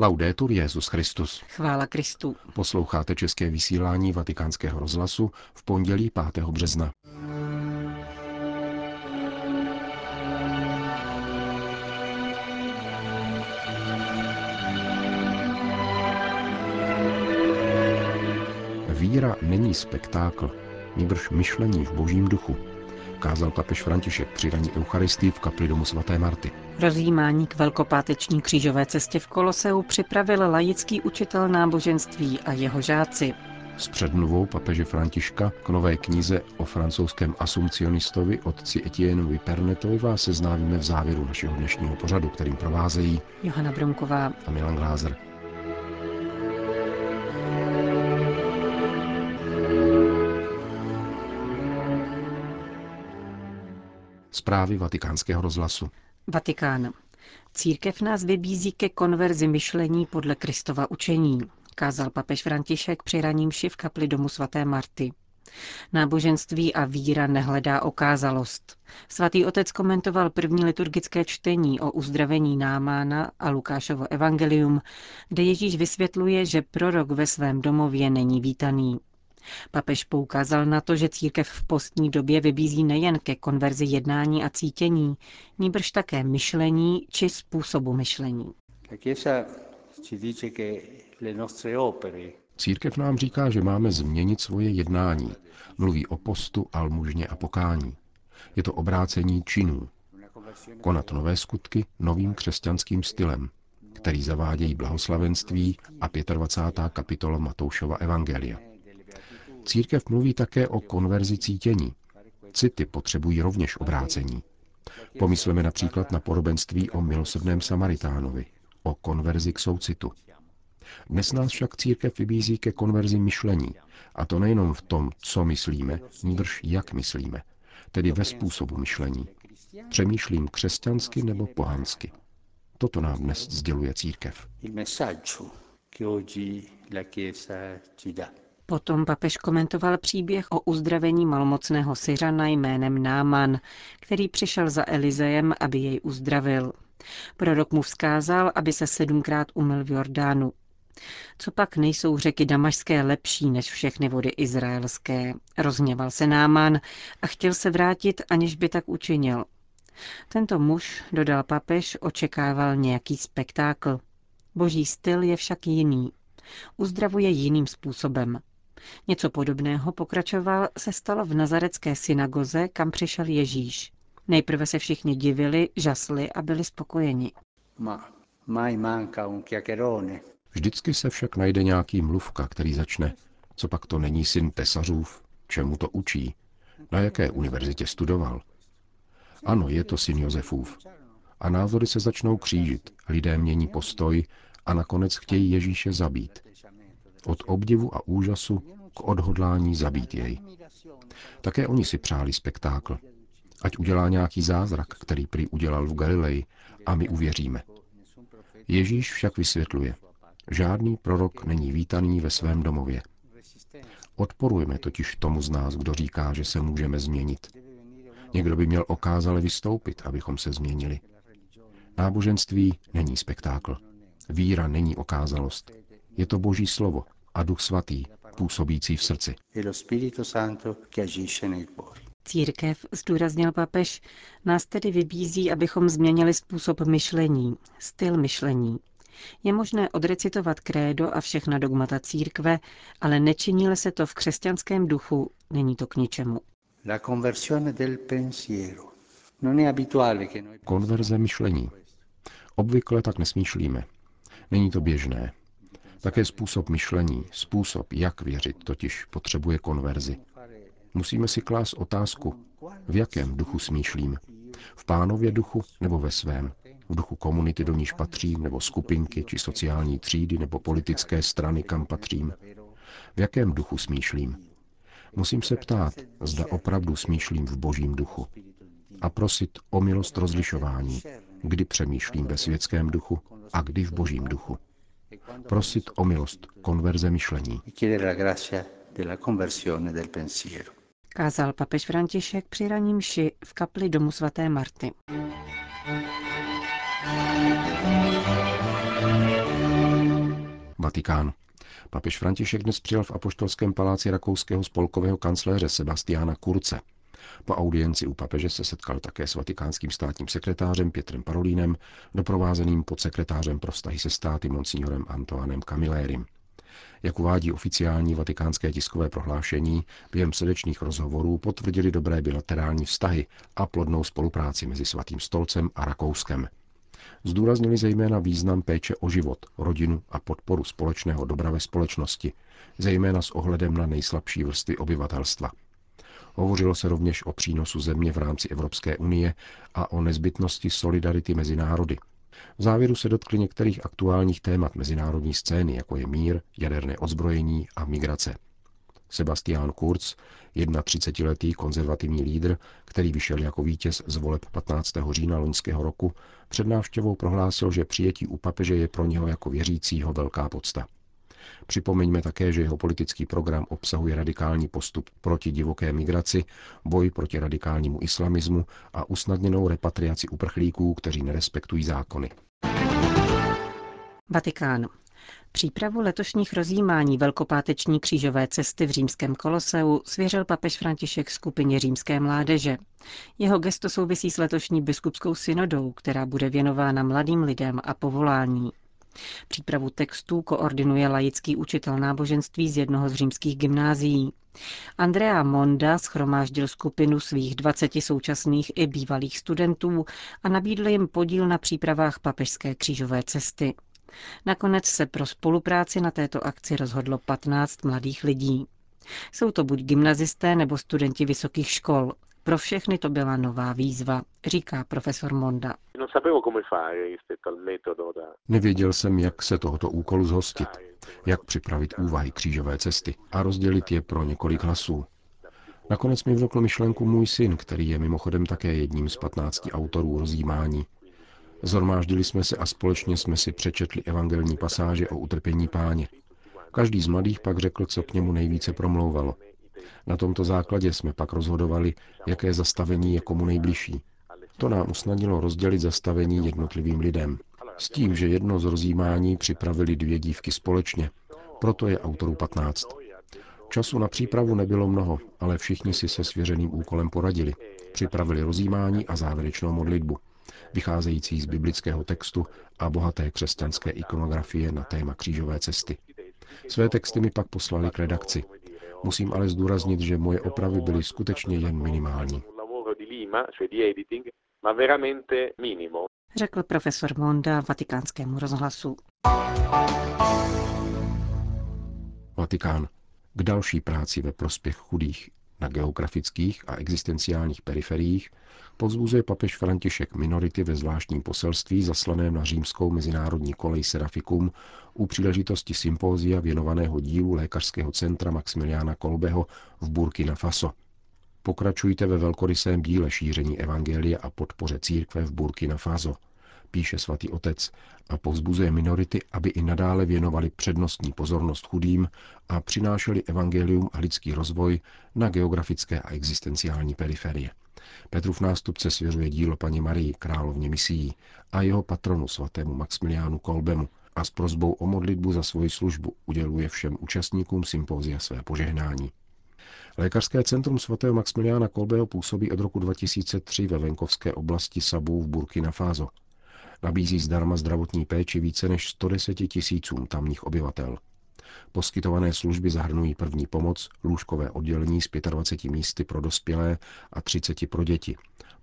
Laudetur Jezus Christus. Chvála Kristu. Posloucháte české vysílání Vatikánského rozhlasu v pondělí 5. března. Víra není spektákl, nýbrž myšlení v božím duchu, kázal papež František při raní Eucharistii v kapli domu svaté Marty. Rozjímání k velkopáteční křížové cestě v Koloseu připravil laický učitel náboženství a jeho žáci. S předmluvou papeže Františka k nové knize o francouzském asuncionistovi otci Etienne Pernetovi vás seznámíme v závěru našeho dnešního pořadu, kterým provázejí Johana Bromková a Milan Glázer. Zprávy vatikánského rozhlasu. Vatikán. Církev nás vybízí ke konverzi myšlení podle Kristova učení, kázal papež František při raním v kapli domu svaté Marty. Náboženství a víra nehledá okázalost. Svatý otec komentoval první liturgické čtení o uzdravení Námána a Lukášovo evangelium, kde Ježíš vysvětluje, že prorok ve svém domově není vítaný. Papež poukázal na to, že církev v postní době vybízí nejen ke konverzi jednání a cítění, níbrž také myšlení či způsobu myšlení. Církev nám říká, že máme změnit svoje jednání. Mluví o postu, almužně a pokání. Je to obrácení činů. Konat nové skutky novým křesťanským stylem, který zavádějí blahoslavenství a 25. kapitola Matoušova Evangelia. Církev mluví také o konverzi cítění. City potřebují rovněž obrácení. Pomysleme například na podobenství o milosrdném Samaritánovi, o konverzi k soucitu. Dnes nás však církev vybízí ke konverzi myšlení, a to nejenom v tom, co myslíme, níbrž jak myslíme, tedy ve způsobu myšlení. Přemýšlím křesťansky nebo pohansky. Toto nám dnes sděluje církev. Potom papež komentoval příběh o uzdravení malomocného Syřana jménem Náman, který přišel za Elizejem, aby jej uzdravil. Prorok mu vzkázal, aby se sedmkrát umyl v Jordánu. Co pak nejsou řeky damašské lepší než všechny vody izraelské? Rozněval se Náman a chtěl se vrátit, aniž by tak učinil. Tento muž, dodal papež, očekával nějaký spektákl. Boží styl je však jiný. Uzdravuje jiným způsobem. Něco podobného, pokračoval, se stalo v nazarecké synagoze, kam přišel Ježíš. Nejprve se všichni divili, žasli a byli spokojeni. Vždycky se však najde nějaký mluvka, který začne. Co pak to není syn tesařův? Čemu to učí? Na jaké univerzitě studoval? Ano, je to syn Josefův. A názory se začnou křížit, lidé mění postoj a nakonec chtějí Ježíše zabít. Od obdivu a úžasu k odhodlání zabít jej. Také oni si přáli spektákl. Ať udělá nějaký zázrak, který prý udělal v Galileji, a my uvěříme. Ježíš však vysvětluje. Žádný prorok není vítaný ve svém domově. Odporujeme totiž tomu z nás, kdo říká, že se můžeme změnit. Někdo by měl okázale vystoupit, abychom se změnili. Náboženství není spektákl. Víra není okázalost. Je to Boží slovo a Duch Svatý, působící v srdci. Církev, zdůraznil papež, nás tedy vybízí, abychom změnili způsob myšlení, styl myšlení. Je možné odrecitovat krédo a všechna dogmata církve, ale nečinil se to v křesťanském duchu, není to k ničemu. Konverze myšlení. Obvykle tak nesmýšlíme. Není to běžné. Také způsob myšlení, způsob, jak věřit, totiž potřebuje konverzi. Musíme si klást otázku, v jakém duchu smýšlím. V pánově duchu nebo ve svém. V duchu komunity, do níž patřím, nebo skupinky, či sociální třídy, nebo politické strany, kam patřím. V jakém duchu smýšlím? Musím se ptát, zda opravdu smýšlím v božím duchu. A prosit o milost rozlišování, kdy přemýšlím ve světském duchu a kdy v božím duchu prosit o milost konverze myšlení. Kázal papež František při raním mši v kapli domu svaté Marty. Vatikán. Papež František dnes přijal v apoštolském paláci rakouského spolkového kancléře Sebastiana Kurce. Po audienci u papeže se setkal také s vatikánským státním sekretářem Pětrem Parolínem, doprovázeným podsekretářem pro vztahy se státy monsignorem Antoanem Camillérim. Jak uvádí oficiální vatikánské tiskové prohlášení, během srdečných rozhovorů potvrdili dobré bilaterální vztahy a plodnou spolupráci mezi Svatým stolcem a Rakouskem. Zdůraznili zejména význam péče o život, rodinu a podporu společného dobra ve společnosti, zejména s ohledem na nejslabší vrstvy obyvatelstva. Hovořilo se rovněž o přínosu země v rámci Evropské unie a o nezbytnosti solidarity mezi národy, v závěru se dotkli některých aktuálních témat mezinárodní scény, jako je mír, jaderné odzbrojení a migrace. Sebastian Kurz, 31-letý konzervativní lídr, který vyšel jako vítěz z voleb 15. října loňského roku, před návštěvou prohlásil, že přijetí u papeže je pro něho jako věřícího velká podsta. Připomeňme také, že jeho politický program obsahuje radikální postup proti divoké migraci, boj proti radikálnímu islamismu a usnadněnou repatriaci uprchlíků, kteří nerespektují zákony. Vatikán. Přípravu letošních rozjímání velkopáteční křížové cesty v římském koloseu svěřil papež František skupině římské mládeže. Jeho gesto souvisí s letošní biskupskou synodou, která bude věnována mladým lidem a povolání. Přípravu textů koordinuje laický učitel náboženství z jednoho z římských gymnázií. Andrea Monda schromáždil skupinu svých 20 současných i bývalých studentů a nabídl jim podíl na přípravách papežské křížové cesty. Nakonec se pro spolupráci na této akci rozhodlo 15 mladých lidí. Jsou to buď gymnazisté nebo studenti vysokých škol. Pro všechny to byla nová výzva, říká profesor Monda. Nevěděl jsem, jak se tohoto úkolu zhostit, jak připravit úvahy křížové cesty a rozdělit je pro několik hlasů. Nakonec mi vnukl myšlenku můj syn, který je mimochodem také jedním z 15 autorů rozjímání. Zormáždili jsme se a společně jsme si přečetli evangelní pasáže o utrpení páně. Každý z mladých pak řekl, co k němu nejvíce promlouvalo. Na tomto základě jsme pak rozhodovali, jaké zastavení je komu nejbližší. To nám usnadnilo rozdělit zastavení jednotlivým lidem. S tím, že jedno z rozjímání připravili dvě dívky společně. Proto je autorů 15. Času na přípravu nebylo mnoho, ale všichni si se svěřeným úkolem poradili. Připravili rozjímání a závěrečnou modlitbu, vycházející z biblického textu a bohaté křesťanské ikonografie na téma křížové cesty. Své texty mi pak poslali k redakci. Musím ale zdůraznit, že moje opravy byly skutečně jen minimální. Řekl profesor Monda vatikánskému rozhlasu. Vatikán. K další práci ve prospěch chudých na geografických a existenciálních periferiích povzbuzuje papež František minority ve zvláštním poselství zaslaném na římskou mezinárodní kolej Serafikum u příležitosti sympózia věnovaného dílu lékařského centra Maximiliana Kolbeho v Burkina Faso. Pokračujte ve velkorysém díle šíření evangelia a podpoře církve v Burkina Faso, píše svatý otec a povzbuzuje minority, aby i nadále věnovali přednostní pozornost chudým a přinášeli evangelium a lidský rozvoj na geografické a existenciální periferie. Petrův nástupce svěřuje dílo paní Marii, královně misií, a jeho patronu svatému Maximiliánu Kolbemu a s prozbou o modlitbu za svoji službu uděluje všem účastníkům sympózia své požehnání. Lékařské centrum svatého Maximiliána Kolbeho působí od roku 2003 ve venkovské oblasti Sabu v Burkina Faso. Nabízí zdarma zdravotní péči více než 110 tisícům tamních obyvatel. Poskytované služby zahrnují první pomoc, lůžkové oddělení s 25 místy pro dospělé a 30 pro děti,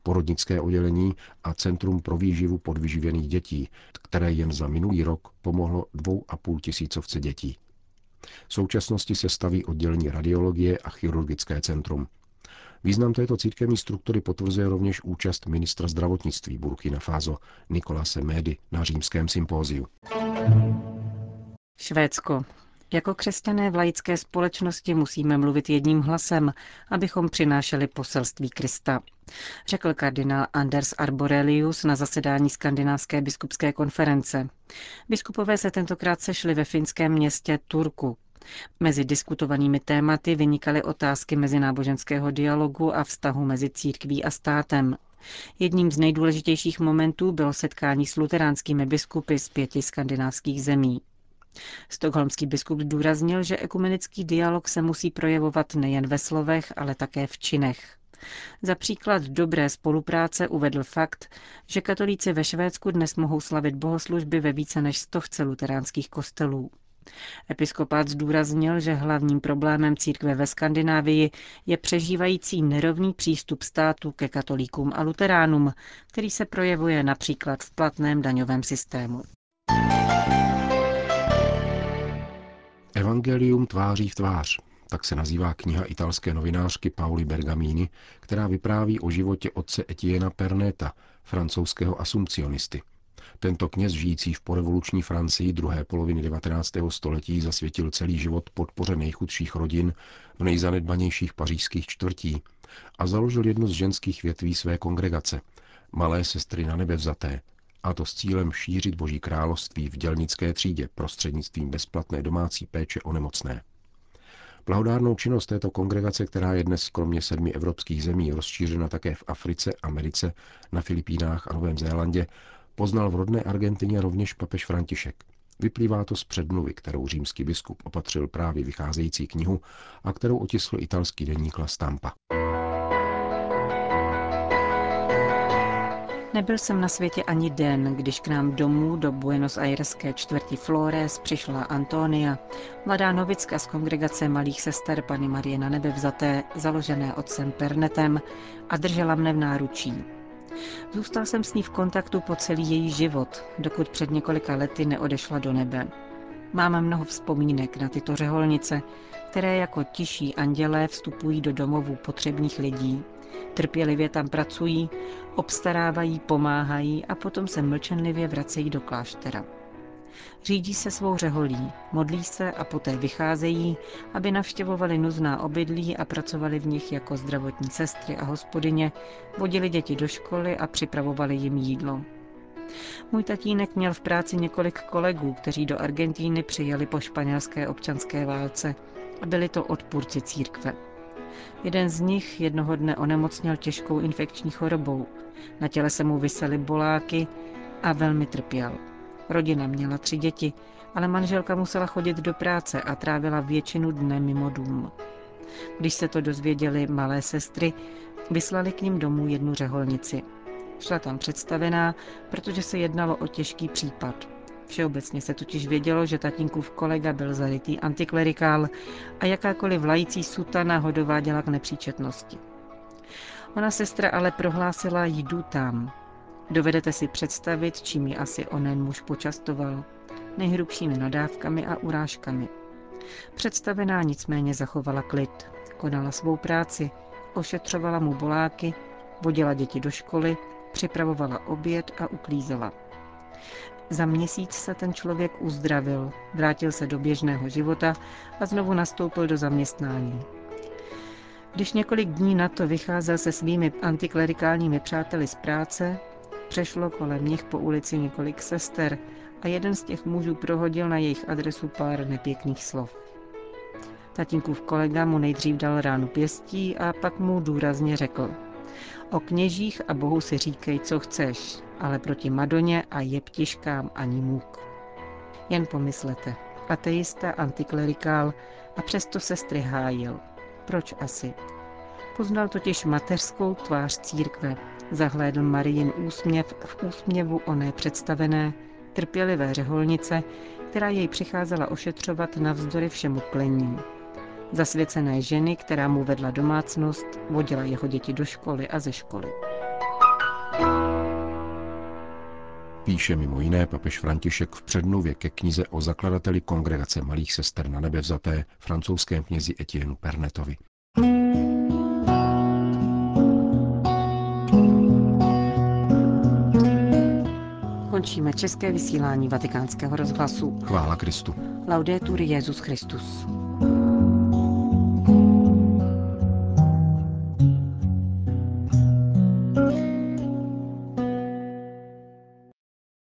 porodnické oddělení a Centrum pro výživu podvyživených dětí, které jen za minulý rok pomohlo dvou a půl tisícovce dětí. V současnosti se staví oddělení radiologie a chirurgické centrum. Význam této církevní struktury potvrzuje rovněž účast ministra zdravotnictví Burkina Faso Nikolase Médy na římském sympóziu. Švédsko. Jako křesťané v laické společnosti musíme mluvit jedním hlasem, abychom přinášeli poselství Krista, řekl kardinál Anders Arborelius na zasedání Skandinávské biskupské konference. Biskupové se tentokrát sešli ve finském městě Turku. Mezi diskutovanými tématy vynikaly otázky mezináboženského dialogu a vztahu mezi církví a státem. Jedním z nejdůležitějších momentů bylo setkání s luteránskými biskupy z pěti skandinávských zemí. Stokholmský biskup zdůraznil, že ekumenický dialog se musí projevovat nejen ve slovech, ale také v činech. Za příklad dobré spolupráce uvedl fakt, že katolíci ve Švédsku dnes mohou slavit bohoslužby ve více než stovce luteránských kostelů. Episkopát zdůraznil, že hlavním problémem církve ve Skandinávii je přežívající nerovný přístup státu ke katolíkům a luteránům, který se projevuje například v platném daňovém systému. Evangelium tváří v tvář. Tak se nazývá kniha italské novinářky Pauli Bergamini, která vypráví o životě otce Etiena Perneta, francouzského asumpcionisty. Tento kněz žijící v porevoluční Francii druhé poloviny 19. století zasvětil celý život podpoře nejchudších rodin v nejzanedbanějších pařížských čtvrtí a založil jednu z ženských větví své kongregace, Malé sestry na nebe vzaté, a to s cílem šířit Boží království v dělnické třídě prostřednictvím bezplatné domácí péče o nemocné. Blahodárnou činnost této kongregace, která je dnes kromě sedmi evropských zemí rozšířena také v Africe, Americe, na Filipínách a Novém Zélandě, poznal v rodné Argentině rovněž papež František. Vyplývá to z předmluvy, kterou římský biskup opatřil právě vycházející knihu a kterou otiskl italský deník La Stampa. Nebyl jsem na světě ani den, když k nám domů do Buenos Aireské čtvrti Flores přišla Antonia, mladá novicka z kongregace malých sester Pany Marie na nebe vzaté, založené otcem Pernetem a držela mne v náručí. Zůstal jsem s ní v kontaktu po celý její život, dokud před několika lety neodešla do nebe. Mám mnoho vzpomínek na tyto řeholnice, které jako tiší andělé vstupují do domovů potřebných lidí, trpělivě tam pracují, obstarávají, pomáhají a potom se mlčenlivě vracejí do kláštera. Řídí se svou řeholí, modlí se a poté vycházejí, aby navštěvovali nuzná obydlí a pracovali v nich jako zdravotní sestry a hospodyně, vodili děti do školy a připravovali jim jídlo. Můj tatínek měl v práci několik kolegů, kteří do Argentíny přijeli po španělské občanské válce a byli to odpůrci církve. Jeden z nich jednoho dne onemocněl těžkou infekční chorobou. Na těle se mu vysely boláky a velmi trpěl. Rodina měla tři děti, ale manželka musela chodit do práce a trávila většinu dne mimo dům. Když se to dozvěděli malé sestry, vyslali k ním domů jednu řeholnici. Šla tam představená, protože se jednalo o těžký případ. Všeobecně se totiž vědělo, že tatínkův kolega byl zarytý antiklerikál a jakákoliv vlající sutana ho dováděla k nepříčetnosti. Ona sestra ale prohlásila, jdu tam. Dovedete si představit, čím ji asi onen muž počastoval. Nejhrubšími nadávkami a urážkami. Představená nicméně zachovala klid. Konala svou práci, ošetřovala mu boláky, vodila děti do školy, připravovala oběd a uklízela. Za měsíc se ten člověk uzdravil, vrátil se do běžného života a znovu nastoupil do zaměstnání. Když několik dní na to vycházel se svými antiklerikálními přáteli z práce, přešlo kolem nich po ulici několik sester a jeden z těch mužů prohodil na jejich adresu pár nepěkných slov. Tatínkův kolega mu nejdřív dal ránu pěstí a pak mu důrazně řekl – O kněžích a Bohu si říkej, co chceš, ale proti Madoně a jeptiškám ani můk. Jen pomyslete, ateista, antiklerikál a přesto se hájil. Proč asi? Poznal totiž mateřskou tvář církve, zahlédl Marijin úsměv v úsměvu oné představené, trpělivé řeholnice, která jej přicházela ošetřovat navzdory všemu klení zasvěcené ženy, která mu vedla domácnost, vodila jeho děti do školy a ze školy. Píše mimo jiné papež František v předmluvě ke knize o zakladateli kongregace malých sester na nebe vzaté francouzském knězi Etienne Pernetovi. Končíme české vysílání vatikánského rozhlasu. Chvála Kristu. Laudetur Jezus Christus.